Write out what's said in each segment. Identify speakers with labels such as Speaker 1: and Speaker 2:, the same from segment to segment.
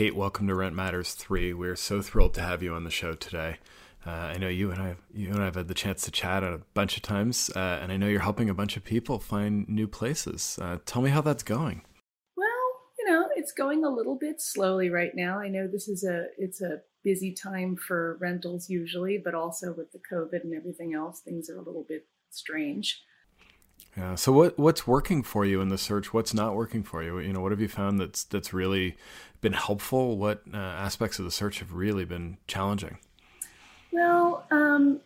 Speaker 1: Kate, welcome to Rent Matters 3. We're so thrilled to have you on the show today. Uh, I know you and I, you and I have had the chance to chat a bunch of times, uh, and I know you're helping a bunch of people find new places. Uh, tell me how that's going.
Speaker 2: Well, you know, it's going a little bit slowly right now. I know this is a it's a busy time for rentals usually, but also with the COVID and everything else, things are a little bit strange.
Speaker 1: Yeah. So what what's working for you in the search? What's not working for you? You know, what have you found that's that's really been helpful? What uh, aspects of the search have really been challenging?
Speaker 2: Well, um,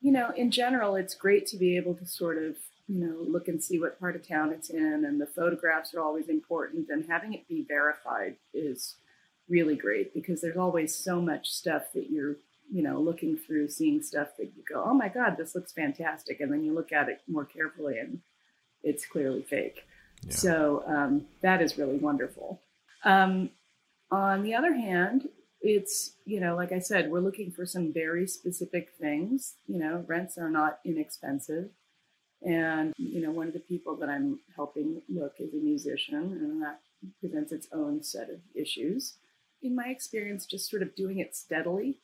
Speaker 2: you know, in general, it's great to be able to sort of, you know, look and see what part of town it's in, and the photographs are always important, and having it be verified is really great because there's always so much stuff that you're, you know, looking through, seeing stuff that you go, oh my God, this looks fantastic. And then you look at it more carefully and it's clearly fake. Yeah. So um, that is really wonderful. Um, on the other hand, it's you know like i said we're looking for some very specific things you know rents are not inexpensive and you know one of the people that i'm helping look is a musician and that presents its own set of issues in my experience just sort of doing it steadily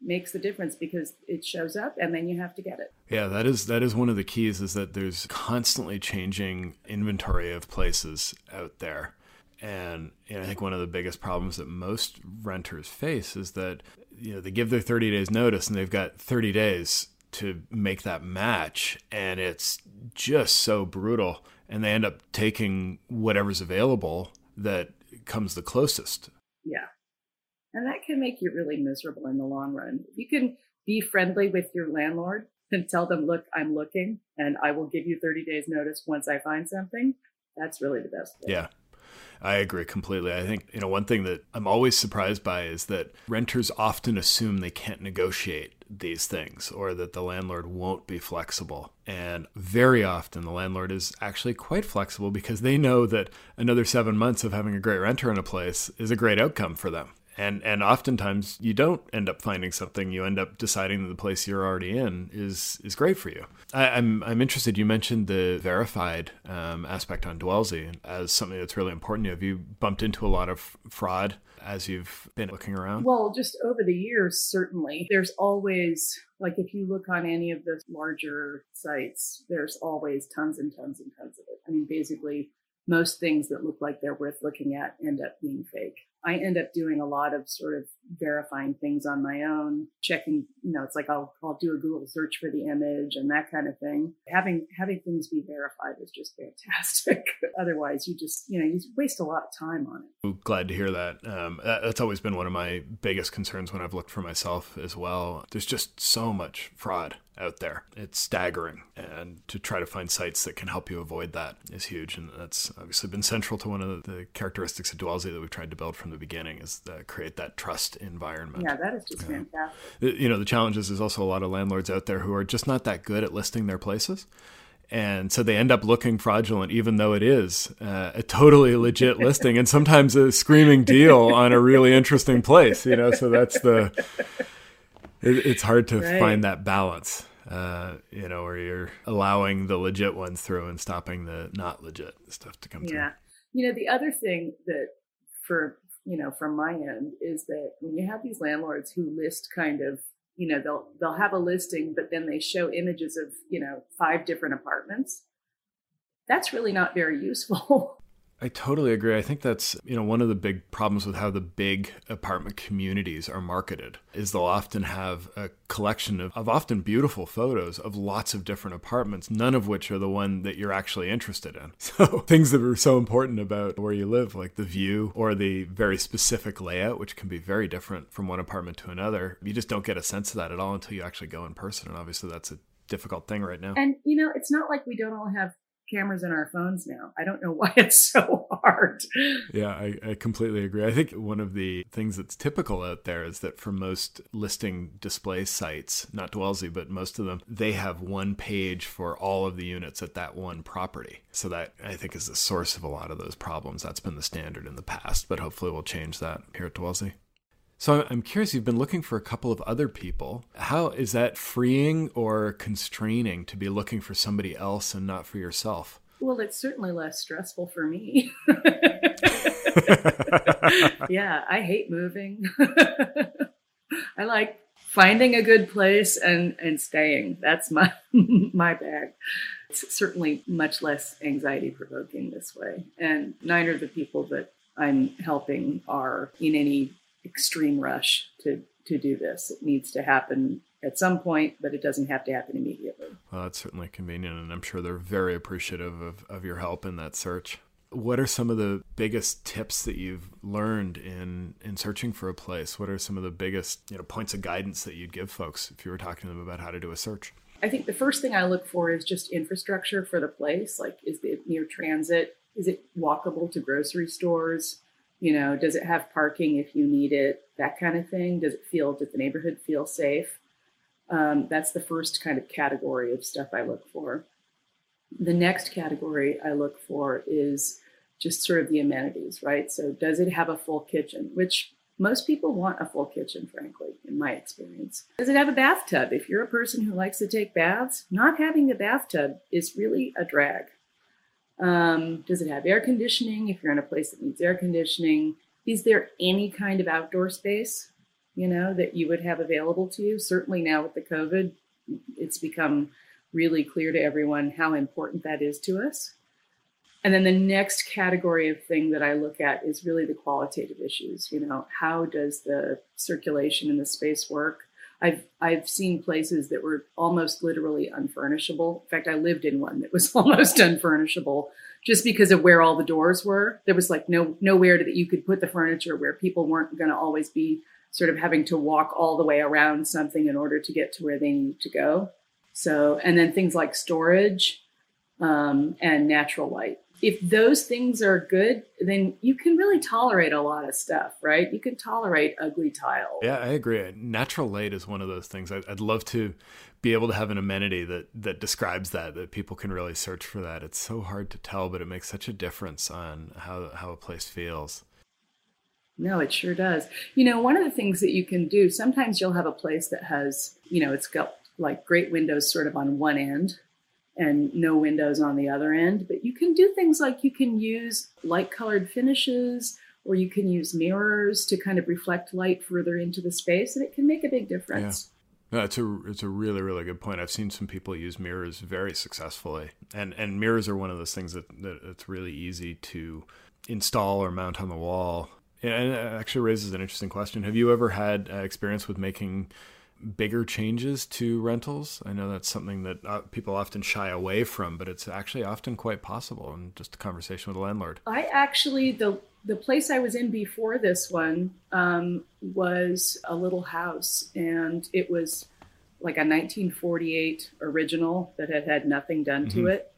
Speaker 2: makes the difference because it shows up and then you have to get it.
Speaker 1: Yeah, that is that is one of the keys is that there's constantly changing inventory of places out there. And you know, I think one of the biggest problems that most renters face is that you know they give their 30 days notice and they've got 30 days to make that match and it's just so brutal and they end up taking whatever's available that comes the closest.
Speaker 2: Yeah. And that can make you really miserable in the long run. You can be friendly with your landlord and tell them, look, I'm looking and I will give you 30 days notice once I find something. That's really the best.
Speaker 1: Yeah. I agree completely. I think, you know, one thing that I'm always surprised by is that renters often assume they can't negotiate these things or that the landlord won't be flexible. And very often the landlord is actually quite flexible because they know that another seven months of having a great renter in a place is a great outcome for them and and oftentimes you don't end up finding something. You end up deciding that the place you're already in is is great for you. I, am I'm, I'm interested. You mentioned the verified um, aspect on Dwellsy as something that's really important. Have you bumped into a lot of fraud as you've been looking around?
Speaker 2: Well, just over the years, certainly. There's always like if you look on any of the larger sites, there's always tons and tons and tons of it. I mean, basically most things that look like they're worth looking at end up being fake. I end up doing a lot of sort of verifying things on my own, checking, you know, it's like I'll, I'll do a Google search for the image and that kind of thing. Having, having things be verified is just fantastic. Otherwise you just, you know, you waste a lot of time on it.
Speaker 1: Glad to hear that. Um, that's always been one of my biggest concerns when I've looked for myself as well. There's just so much fraud out there. It's staggering. And to try to find sites that can help you avoid that is huge. And that's obviously been central to one of the characteristics of Dwellsy that we've tried to build from the beginning is create that trust environment.
Speaker 2: Yeah, that is just yeah. fantastic.
Speaker 1: You know, the challenge is there's also a lot of landlords out there who are just not that good at listing their places. And so they end up looking fraudulent, even though it is uh, a totally legit listing and sometimes a screaming deal on a really interesting place, you know? So that's the, it, it's hard to right. find that balance. Uh, you know, where you're allowing the legit ones through and stopping the not legit stuff to come yeah. through. Yeah.
Speaker 2: You know, the other thing that for, you know, from my end is that when you have these landlords who list kind of, you know, they'll, they'll have a listing, but then they show images of, you know, five different apartments. That's really not very useful.
Speaker 1: I totally agree. I think that's, you know, one of the big problems with how the big apartment communities are marketed is they'll often have a collection of, of often beautiful photos of lots of different apartments, none of which are the one that you're actually interested in. So things that are so important about where you live, like the view or the very specific layout, which can be very different from one apartment to another, you just don't get a sense of that at all until you actually go in person. And obviously that's a difficult thing right now.
Speaker 2: And, you know, it's not like we don't all have cameras in our phones now. I don't know why it's so hard.
Speaker 1: Yeah, I, I, completely agree. I think one of the things that's typical out there is that for most listing display sites, not Dwellsy, but most of them, they have one page for all of the units at that one property. So that I think is the source of a lot of those problems. That's been the standard in the past, but hopefully we'll change that here at Dwellsy. So I'm curious, you've been looking for a couple of other people. How is that freeing or constraining to be looking for somebody else and not for yourself?
Speaker 2: Well, it's certainly less stressful for me. yeah, I hate moving. I like finding a good place and and staying. That's my my bag. It's certainly much less anxiety provoking this way. And neither of the people that I'm helping are in any extreme rush to to do this. It needs to happen at some point, but it doesn't have to happen immediately.
Speaker 1: Well, that's certainly convenient, and I'm sure they're very appreciative of, of your help in that search. What are some of the biggest tips that you've learned in in searching for a place? What are some of the biggest you know points of guidance that you'd give folks if you were talking to them about how to do a search?
Speaker 2: I think the first thing I look for is just infrastructure for the place. Like, is it near transit? Is it walkable to grocery stores? You know, does it have parking if you need it? That kind of thing. Does it feel? Does the neighborhood feel safe? Um, that's the first kind of category of stuff I look for. The next category I look for is just sort of the amenities, right? So, does it have a full kitchen? Which most people want a full kitchen, frankly, in my experience. Does it have a bathtub? If you're a person who likes to take baths, not having a bathtub is really a drag. Um, does it have air conditioning? If you're in a place that needs air conditioning, is there any kind of outdoor space, you know, that you would have available to you? Certainly now with the COVID, it's become really clear to everyone how important that is to us. And then the next category of thing that I look at is really the qualitative issues. You know, how does the circulation in the space work? I've I've seen places that were almost literally unfurnishable. In fact, I lived in one that was almost unfurnishable just because of where all the doors were. There was like no nowhere that you could put the furniture where people weren't going to always be sort of having to walk all the way around something in order to get to where they need to go. So, and then things like storage um, and natural light if those things are good, then you can really tolerate a lot of stuff, right? You can tolerate ugly tile.
Speaker 1: Yeah, I agree. Natural light is one of those things. I'd love to be able to have an amenity that that describes that that people can really search for that. It's so hard to tell, but it makes such a difference on how how a place feels.
Speaker 2: No, it sure does. You know, one of the things that you can do, sometimes you'll have a place that has, you know, it's got like great windows sort of on one end and no windows on the other end. But you can do things like you can use light colored finishes or you can use mirrors to kind of reflect light further into the space and it can make a big difference.
Speaker 1: Yeah. No, it's a it's a really really good point. I've seen some people use mirrors very successfully, and and mirrors are one of those things that, that it's really easy to install or mount on the wall. And it actually raises an interesting question. Have you ever had uh, experience with making bigger changes to rentals. I know that's something that uh, people often shy away from, but it's actually often quite possible in just a conversation with a landlord.
Speaker 2: I actually the the place I was in before this one um, was a little house, and it was like a 1948 original that had had nothing done mm-hmm. to it.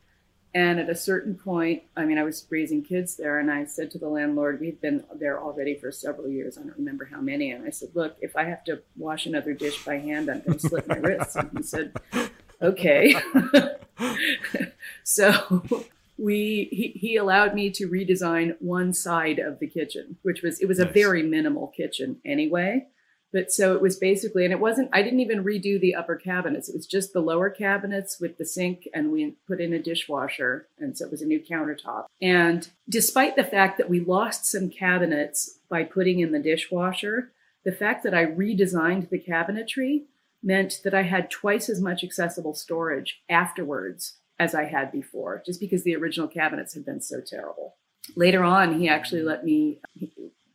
Speaker 2: And at a certain point, I mean, I was raising kids there, and I said to the landlord, We've been there already for several years. I don't remember how many. And I said, Look, if I have to wash another dish by hand, I'm going to slit my wrists. And he said, Okay. so we he, he allowed me to redesign one side of the kitchen, which was it was nice. a very minimal kitchen anyway. But so it was basically, and it wasn't, I didn't even redo the upper cabinets. It was just the lower cabinets with the sink, and we put in a dishwasher. And so it was a new countertop. And despite the fact that we lost some cabinets by putting in the dishwasher, the fact that I redesigned the cabinetry meant that I had twice as much accessible storage afterwards as I had before, just because the original cabinets had been so terrible. Later on, he actually let me,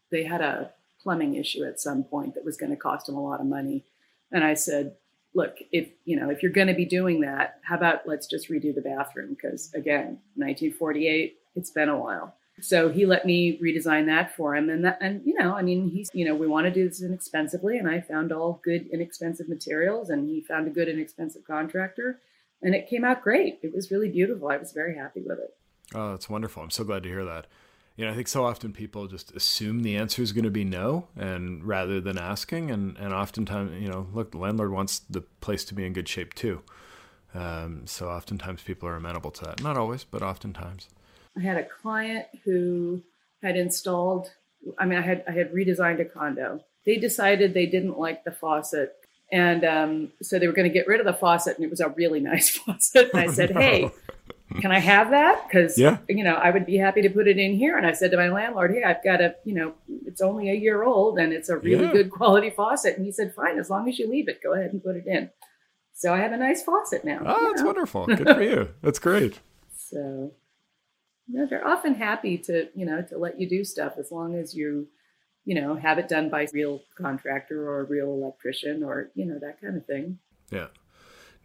Speaker 2: they had a plumbing issue at some point that was going to cost him a lot of money. And I said, look, if you know, if you're going to be doing that, how about let's just redo the bathroom? Because again, 1948, it's been a while. So he let me redesign that for him, and that, and you know, I mean, he's, you know, we want to do this inexpensively, and I found all good inexpensive materials, and he found a good inexpensive contractor, and it came out great. It was really beautiful. I was very happy with it.
Speaker 1: Oh, that's wonderful. I'm so glad to hear that you know, I think so often people just assume the answer is going to be no, and rather than asking, and and oftentimes, you know, look, the landlord wants the place to be in good shape too. Um, so oftentimes people are amenable to that. Not always, but oftentimes.
Speaker 2: I had a client who had installed. I mean, I had I had redesigned a condo. They decided they didn't like the faucet, and um, so they were going to get rid of the faucet, and it was a really nice faucet. And I said, no. "Hey, can I have that? Because
Speaker 1: Yeah.
Speaker 2: you know, I would be happy to put it in here. And I said to my landlord, Hey, I've got a, you know, it's only a year old and it's a really
Speaker 1: Yeah.
Speaker 2: good quality faucet. And he said, Fine, as long as you leave it, go ahead and put it in. So I have a nice faucet now.
Speaker 1: Oh, that's
Speaker 2: know?
Speaker 1: wonderful. Good for you. That's great.
Speaker 2: So no, they're often happy to, you know, to let you do stuff as long as you, you know, have it done by a real contractor or a real electrician or, you know, that kind of thing.
Speaker 1: Yeah.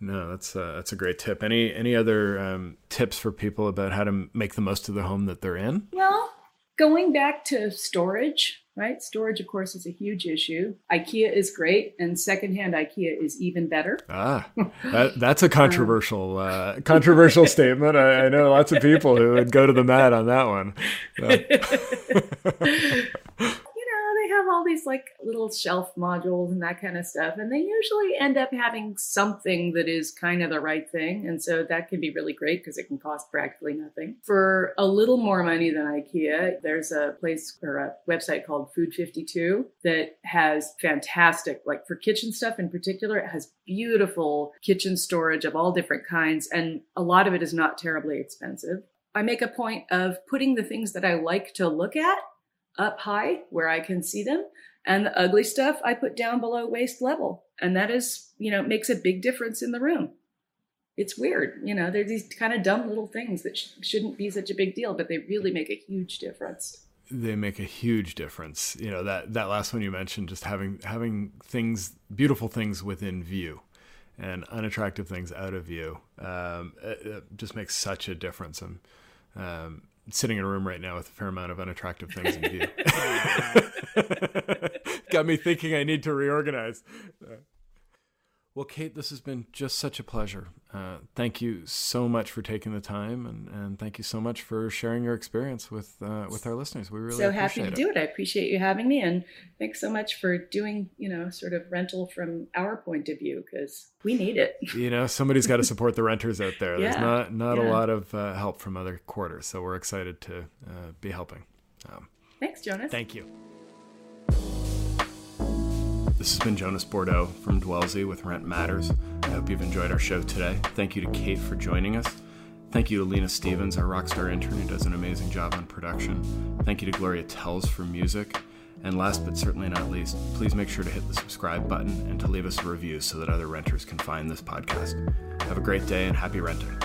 Speaker 1: No, that's uh, that's a great tip. Any any other um, tips for people about how to make the most of the home that they're in?
Speaker 2: Well, going back to storage, right? Storage, of course, is a huge issue. IKEA is great, and secondhand IKEA is even better.
Speaker 1: Ah, that, that's a controversial uh, controversial statement. I, I know lots of people who would go to the mat on that one. So-
Speaker 2: You know, they have all these like little shelf modules and that kind of stuff, and they usually end up having something that is kind of the right thing. And so that can be really great because it can cost practically nothing. For a little more money than IKEA, there's a place or a website called Food 52 that has fantastic, like for kitchen stuff in particular, it has beautiful kitchen storage of all different kinds, and a lot of it is not terribly expensive. I make a point of putting the things that I like to look at up high where I can see them. And the ugly stuff I put down below waist level. And that is, you know, makes a big difference in the room. It's weird. You know, they're these kind of dumb little things that sh- shouldn't be such a big deal, but they really make a huge difference.
Speaker 1: they make a huge difference. You know that that last one you mentioned, just having having things, beautiful things within view, and unattractive things out of view, um, it, it just makes such a difference. I'm um, sitting in a room right now with a fair amount of unattractive things in view. Oh, Got me thinking I need to reorganize. Well, Kate, this has been just such a pleasure. Uh, thank you so much for taking the time, and, and thank you so much for sharing your experience with uh, with our listeners. We really
Speaker 2: so happy to
Speaker 1: it.
Speaker 2: do it. I appreciate you having me. And thanks so much for doing, you know, sort of rental from our point of view because we need it.
Speaker 1: You know, somebody's got to support the renters out there. There's
Speaker 2: Yeah,
Speaker 1: not not a lot of uh, help from other quarters, so we're excited to uh, be helping. Um,
Speaker 2: Thanks, Jonas.
Speaker 1: Thank you. This has been Jonas Bordo from Dwellsy with Rent Matters. I hope you've enjoyed our show today. Thank you to Kate for joining us. Thank you to Lena Stevens, our rockstar intern, who does an amazing job on production. Thank you to Gloria Tells for music. And last but certainly not least, please make sure to hit the subscribe button and to leave us a review so that other renters can find this podcast. Have a great day and happy renting.